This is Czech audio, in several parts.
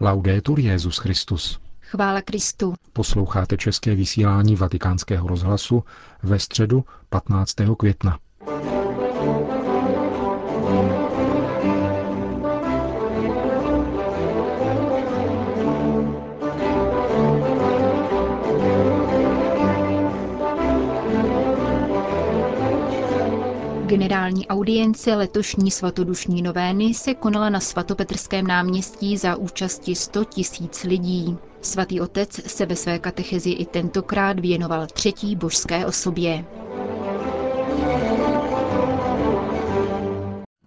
Laudetur Jezus Christus. Chvála Kristu. Posloucháte české vysílání Vatikánského rozhlasu ve středu 15. května. Generální audience letošní svatodušní novény se konala na svatopetrském náměstí za účasti 100 tisíc lidí. Svatý otec se ve své katechezi i tentokrát věnoval třetí božské osobě.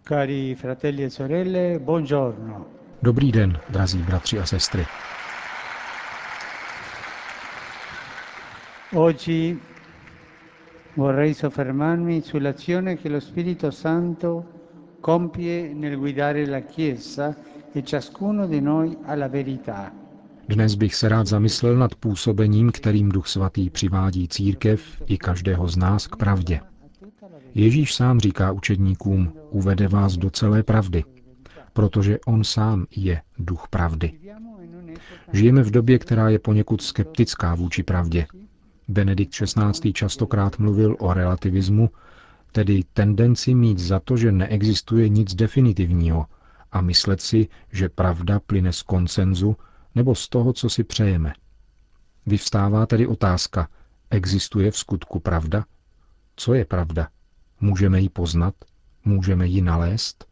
Cari fratelli e sorelle, buongiorno. Dobrý den, drazí bratři a sestry. Oggi vorrei soffermarmi sull'azione che lo Spirito Santo compie nel guidare la Chiesa e ciascuno di noi alla verità. Dnes bych se rád zamyslel nad působením, kterým Duch Svatý přivádí církev i každého z nás k pravdě. Ježíš sám říká učedníkům, uvede vás do celé pravdy, protože on sám je duch pravdy. Žijeme v době, která je poněkud skeptická vůči pravdě. Benedikt XVI. častokrát mluvil o relativismu, tedy tendenci mít za to, že neexistuje nic definitivního a myslet si, že pravda plyne z koncenzu nebo z toho, co si přejeme. Vyvstává tedy otázka, existuje v skutku pravda? Co je pravda? Můžeme ji poznat? Můžeme ji nalézt?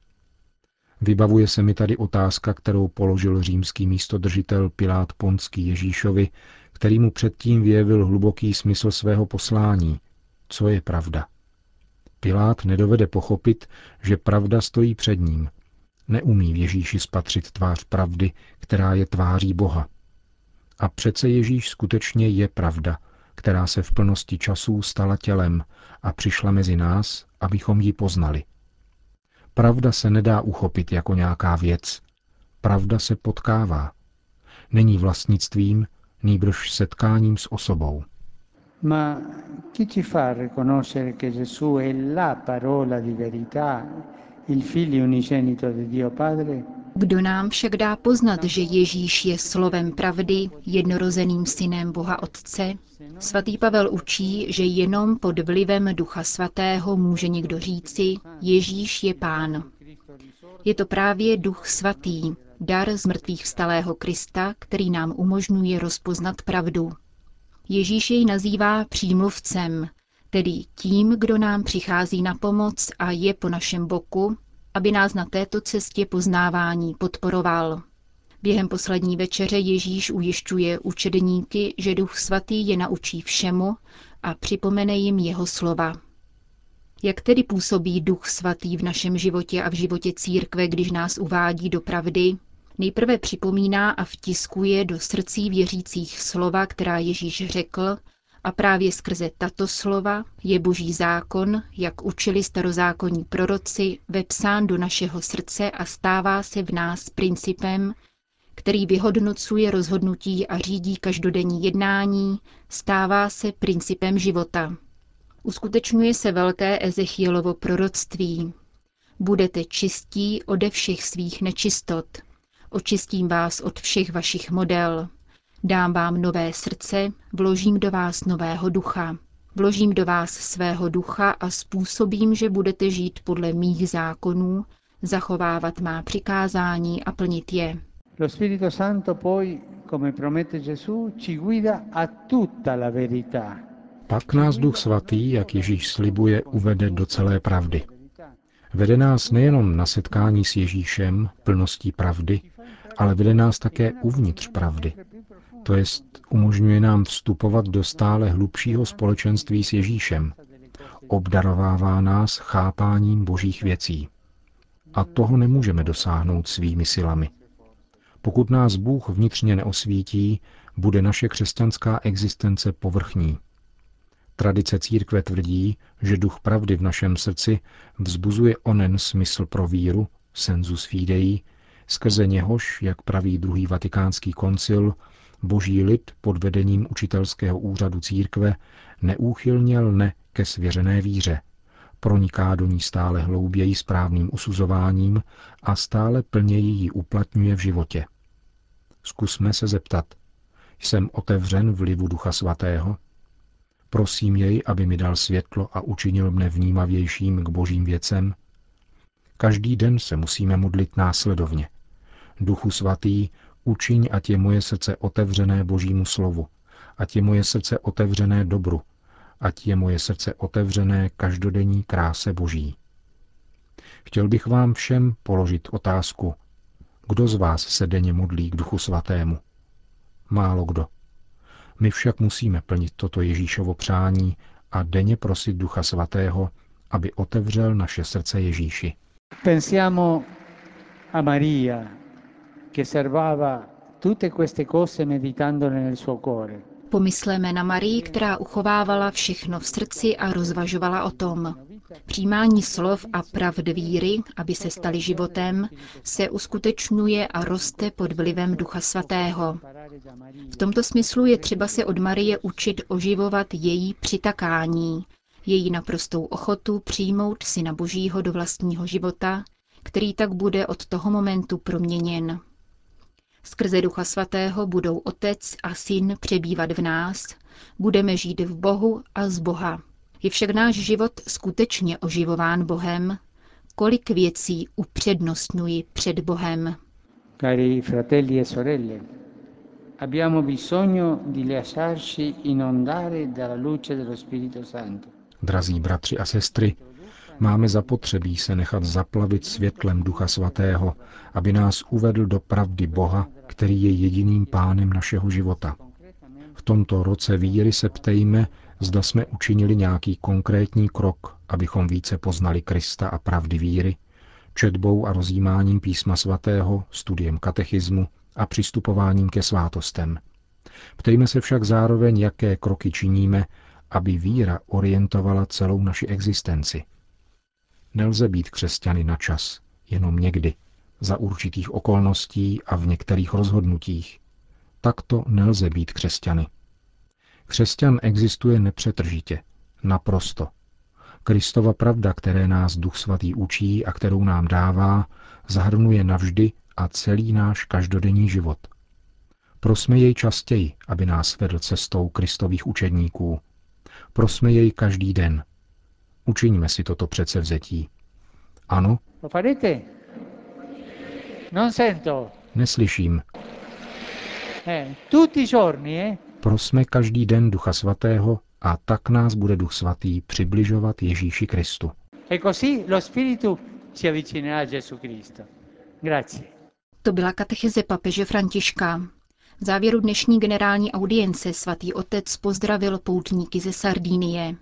Vybavuje se mi tady otázka, kterou položil římský místodržitel Pilát Ponský Ježíšovi, který mu předtím vyjevil hluboký smysl svého poslání. Co je pravda? Pilát nedovede pochopit, že pravda stojí před ním. Neumí v Ježíši spatřit tvář pravdy, která je tváří Boha. A přece Ježíš skutečně je pravda, která se v plnosti časů stala tělem a přišla mezi nás, abychom ji poznali. Pravda se nedá uchopit jako nějaká věc. Pravda se potkává. Není vlastnictvím, nýbrž setkáním s osobou. Ma chi ci fa riconoscere che Gesù è la parola di verità, il figlio unigenito di Dio Padre? Kdo nám však dá poznat, že Ježíš je slovem pravdy, jednorozeným synem Boha Otce? Svatý Pavel učí, že jenom pod vlivem Ducha Svatého může někdo říci, Ježíš je Pán. Je to právě Duch Svatý, dar z mrtvých vstalého Krista, který nám umožňuje rozpoznat pravdu. Ježíš jej nazývá přímluvcem, tedy tím, kdo nám přichází na pomoc a je po našem boku, aby nás na této cestě poznávání podporoval. Během poslední večeře Ježíš ujišťuje učedníky, že Duch Svatý je naučí všemu a připomene jim jeho slova. Jak tedy působí Duch Svatý v našem životě a v životě církve, když nás uvádí do pravdy? Nejprve připomíná a vtiskuje do srdcí věřících slova, která Ježíš řekl, a právě skrze tato slova je boží zákon, jak učili starozákonní proroci, vepsán do našeho srdce a stává se v nás principem, který vyhodnocuje rozhodnutí a řídí každodenní jednání, stává se principem života. Uskutečňuje se velké Ezechielovo proroctví. Budete čistí ode všech svých nečistot. Očistím vás od všech vašich model. Dám vám nové srdce, vložím do vás nového ducha. Vložím do vás svého ducha a způsobím, že budete žít podle mých zákonů, zachovávat má přikázání a plnit je. Lo Spirito Santo poi, come promette Gesù, ci guida a tutta la verità. Pak nás Duch Svatý, jak Ježíš slibuje, uvede do celé pravdy. Vede nás nejenom na setkání s Ježíšem, plností pravdy, ale vede nás také uvnitř pravdy. To jest, umožňuje nám vstupovat do stále hlubšího společenství s Ježíšem. Obdarovává nás chápáním božích věcí. A toho nemůžeme dosáhnout svými silami. Pokud nás Bůh vnitřně neosvítí, bude naše křesťanská existence povrchní. Tradice církve tvrdí, že duch pravdy v našem srdci vzbuzuje onen smysl pro víru, sensus fidei, skrze něhož, jak praví druhý vatikánský koncil, boží lid pod vedením učitelského úřadu církve neúchylně lne ke svěřené víře, proniká do ní stále hlouběji správným usuzováním a stále plněji ji uplatňuje v životě. Zkusme se zeptat. Jsem otevřen vlivu Ducha Svatého? Prosím jej, aby mi dal světlo a učinil mne vnímavějším k božím věcem? Každý den se musíme modlit následovně. Duchu svatý, učiň, ať je moje srdce otevřené božímu slovu, ať je moje srdce otevřené dobru, ať je moje srdce otevřené každodenní kráse boží. Chtěl bych vám všem položit otázku, kdo z vás se denně modlí k Duchu Svatému? Málo kdo. My však musíme plnit toto Ježíšovo přání a denně prosit Ducha Svatého, aby otevřel naše srdce Ježíši. Pensiamo a Maria, che tutte queste cose meditandole nel suo cuore. Pomysleme na Marii, která uchovávala všechno v srdci a rozvažovala o tom. Přijímání slov a pravd víry, aby se staly životem, se uskutečňuje a roste pod vlivem Ducha Svatého. V tomto smyslu je třeba se od Marie učit oživovat její přitakání, její naprostou ochotu přijmout Syna Božího do vlastního života, který tak bude od toho momentu proměněn. Skrze Ducha Svatého budou Otec a Syn přebývat v nás, budeme žít v Bohu a z Boha. Je však náš život skutečně oživován Bohem? Kolik věcí upřednostňuji před Bohem? Cari fratelli e sorelle, abbiamo bisogno di lasciarci inondare dalla luce dello Spirito Santo. Drazí bratři a sestry, máme zapotřebí se nechat zaplavit světlem Ducha Svatého, aby nás uvedl do pravdy Boha, který je jediným pánem našeho života. V tomto roce víry se ptejme, zda jsme učinili nějaký konkrétní krok, abychom více poznali Krista a pravdy víry, četbou a rozjímáním písma svatého, studiem katechismu a přistupováním ke svátostem. Ptejme se však zároveň, jaké kroky činíme, aby víra orientovala celou naši existenci. Nelze být křesťany na čas, jenom někdy, za určitých okolností a v některých rozhodnutích. Takto nelze být křesťany. Křesťan existuje nepřetržitě, naprosto. Kristova pravda, které nás Duch Svatý učí a kterou nám dává, zahrnuje navždy a celý náš každodenní život. Prosme jej častěji, aby nás vedl cestou Kristových učedníků. Prosme jej každý den. Učiňme si toto předsevzetí. Ano? Non sento. Neslyším. Eh, tutti i giorni, eh? Prosme každý den Ducha Svatého a tak nás bude Duch Svatý přibližovat Ježíši Kristu. E così lo Spirito avvicinerà a Gesù Cristo. Grazie. To byla katecheze papeže Františka. V závěru dnešní generální audience svatý otec pozdravil poutníky ze Sardínie.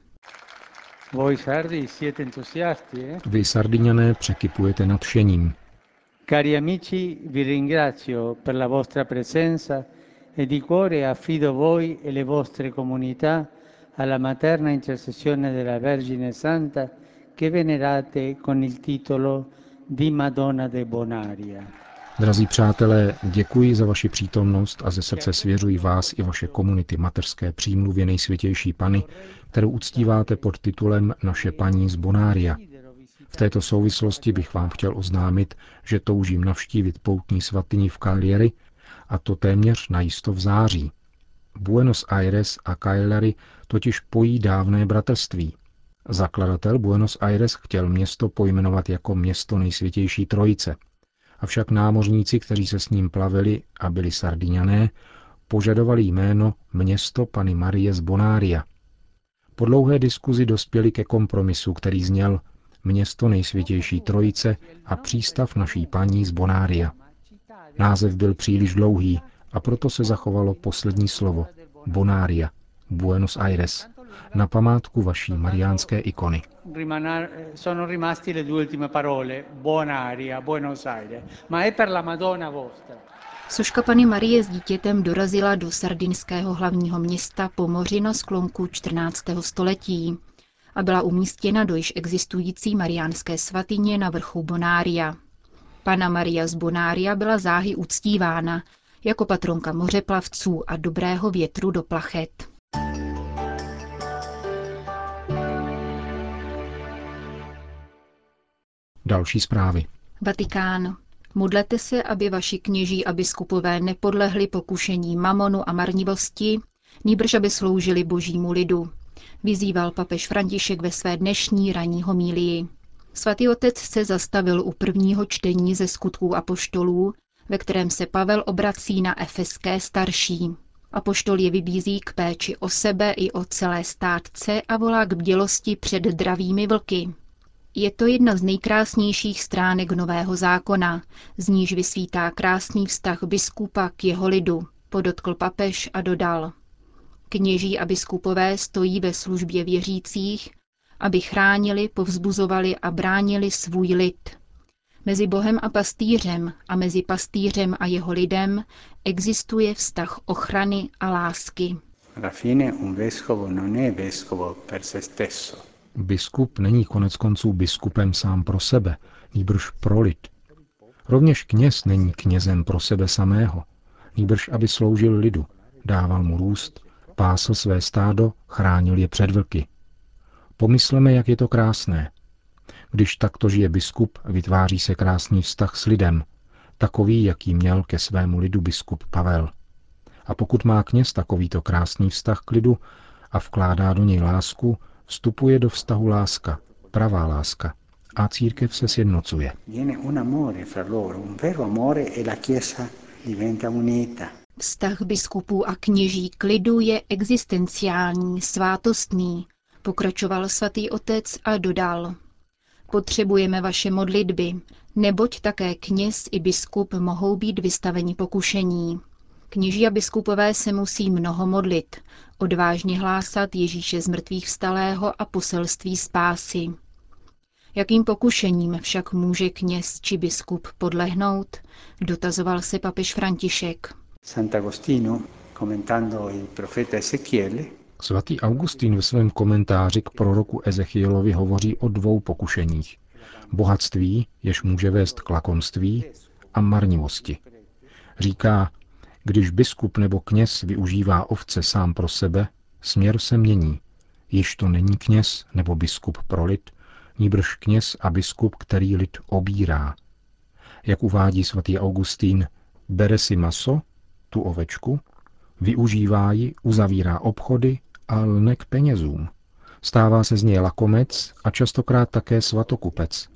Voi sardi siete entusiasti, eh? Vy, Sardiňané, překypujete nadšením. Cari amici, vi ringrazio per la vostra presenza e di cuore affido voi e le vostre comunità alla materna intercessione della Vergine Santa che venerate con il titolo di Madonna de Bonaria. Drazí přátelé, děkuji za vaši přítomnost a ze srdce svěřuji vás i vaše komunity mateřské přímluvě nejsvětější Pany, kterou uctíváte pod titulem Naše paní z Bonária. V této souvislosti bych vám chtěl oznámit, že toužím navštívit poutní svatyni v Cagliari, a to téměř najisto v září. Buenos Aires a Cagliari totiž pojí dávné bratrství. Zakladatel Buenos Aires chtěl město pojmenovat jako město nejsvětější trojice – avšak námořníci, kteří se s ním plavili a byli sardiňané, požadovali jméno město Pany Marie z Bonária. Po dlouhé diskuzi dospěli ke kompromisu, který zněl město nejsvětější trojice a přístav naší paní z Bonária. Název byl příliš dlouhý a proto se zachovalo poslední slovo Bonária, Buenos Aires, na památku vaší mariánské ikony. Sono rimasti le due ultime parole, Bonaria, Buenos Aires, ma è per la Madonna vostra. Soška Pany Marie s dítětem dorazila do sardinského hlavního města po moři na sklonku 14. století a byla umístěna do již existující mariánské svatyně na vrchu Bonária. Pana Maria z Bonária byla záhy uctívána jako patronka mořeplavců a dobrého větru do plachet. Další zprávy. Vatikán. Modlete se, aby vaši kněží a biskupové nepodlehli pokušení mamonu a marnivosti, nýbrž aby sloužili božímu lidu. Vyzýval papež František ve své dnešní ranní homílii. Svatý otec se zastavil u prvního čtení ze skutků apoštolů, ve kterém se Pavel obrací na efeské starší. Apoštol je vybízí k péči o sebe i o celé státce a volá k bdělosti před dravými vlky. Je to jedna z nejkrásnějších stránek Nového zákona, z níž vysvítá krásný vztah biskupa k jeho lidu, podotkl papež a dodal. Kněží a biskupové stojí ve službě věřících, aby chránili, povzbuzovali a bránili svůj lid. Mezi Bohem a pastýřem a mezi pastýřem a jeho lidem existuje vztah ochrany a lásky. Biskup není konec konců biskupem sám pro sebe, nýbrž pro lid. Rovněž kněz není knězem pro sebe samého, nýbrž aby sloužil lidu, dával mu růst, pásl své stádo, chránil je před vlky. Pomysleme, jak je to krásné. Když takto žije biskup, vytváří se krásný vztah s lidem, takový, jaký měl ke svému lidu biskup Pavel. A pokud má kněz takovýto krásný vztah k lidu a vkládá do něj lásku, vstupuje do vztahu láska, pravá láska, a církev se sjednocuje. Vztah biskupů a kněží k lidu je existenciální, svátostný, pokračoval svatý otec a dodal. Potřebujeme vaše modlitby, neboť také kněz i biskup mohou být vystaveni pokušení. Kněží a biskupové se musí mnoho modlit, odvážně hlásat Ježíše z mrtvých vstalého a poselství spásy. Jakým pokušením však může kněz či biskup podlehnout, dotazoval se papež František. Sant'Agostino, komentando il profeta Ezechiele, Svatý Augustín ve svém komentáři k proroku Ezechielovi hovoří o dvou pokušeních. Bohatství, jež může vést k lakomství, a marnivosti. Říká, když biskup nebo kněz využívá ovce sám pro sebe, směr se mění. Již to není kněz nebo biskup pro lid, níbrž kněz a biskup, který lid obírá. Jak uvádí svatý Augustín, bere si maso, tu ovečku, využívá ji, uzavírá obchody a lne k penězům. Stává se z něj lakomec a častokrát také svatokupec.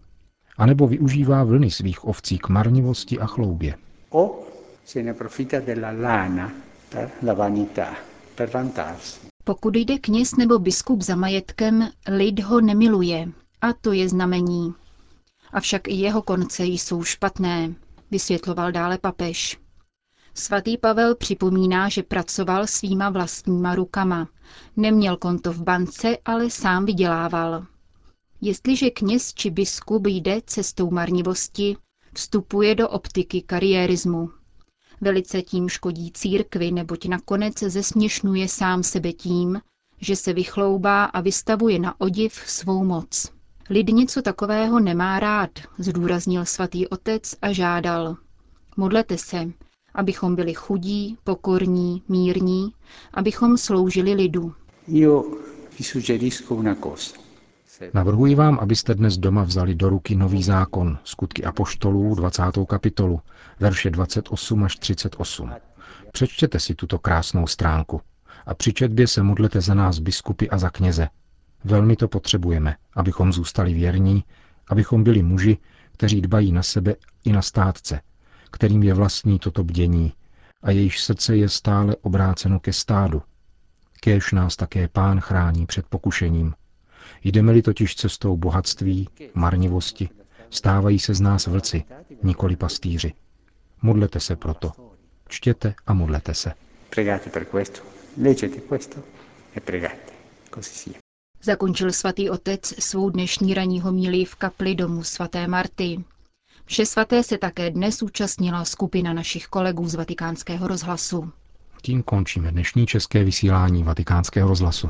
A nebo využívá vlny svých ovcí k marnivosti a chloubě. Se ne profita della lana per la vanità, per vantarsi. Pokud jde kněz nebo biskup za majetkem, lid ho nemiluje. A to je znamení. Avšak i jeho konce jsou špatné, vysvětloval dále papež. Svatý Pavel připomíná, že pracoval svýma vlastníma rukama. Neměl konto v bance, ale sám vydělával. Jestliže kněz či biskup jde cestou marnivosti, vstupuje do optiky kariérismu. Velice tím škodí církvi, neboť nakonec zesměšnuje sám sebe tím, že se vychloubá a vystavuje na odiv svou moc. Lid něco takového nemá rád, zdůraznil svatý otec a žádal. Modlete se, abychom byli chudí, pokorní, mírní, abychom sloužili lidu. Navrhuji vám, abyste dnes doma vzali do ruky nový zákon, skutky apoštolů, 20. kapitolu, verše 28 až 38. Přečtěte si tuto krásnou stránku a při četbě se modlete za nás biskupy a za kněze. Velmi to potřebujeme, abychom zůstali věrní, abychom byli muži, kteří dbají na sebe i na státce, kterým je vlastní toto bdění a jejíž srdce je stále obráceno ke stádu. Kéž nás také pán chrání před pokušením. Jdeme-li totiž cestou bohatství, marnivosti, stávají se z nás vlci, nikoli pastýři. Modlete se proto. Čtěte a modlete se. E Zakončil svatý otec svou dnešní ranní homílii v kapli domu svaté Marty. Vše svaté se také dnes účastnila skupina našich kolegů z vatikánského rozhlasu. Tím končíme dnešní české vysílání vatikánského rozhlasu.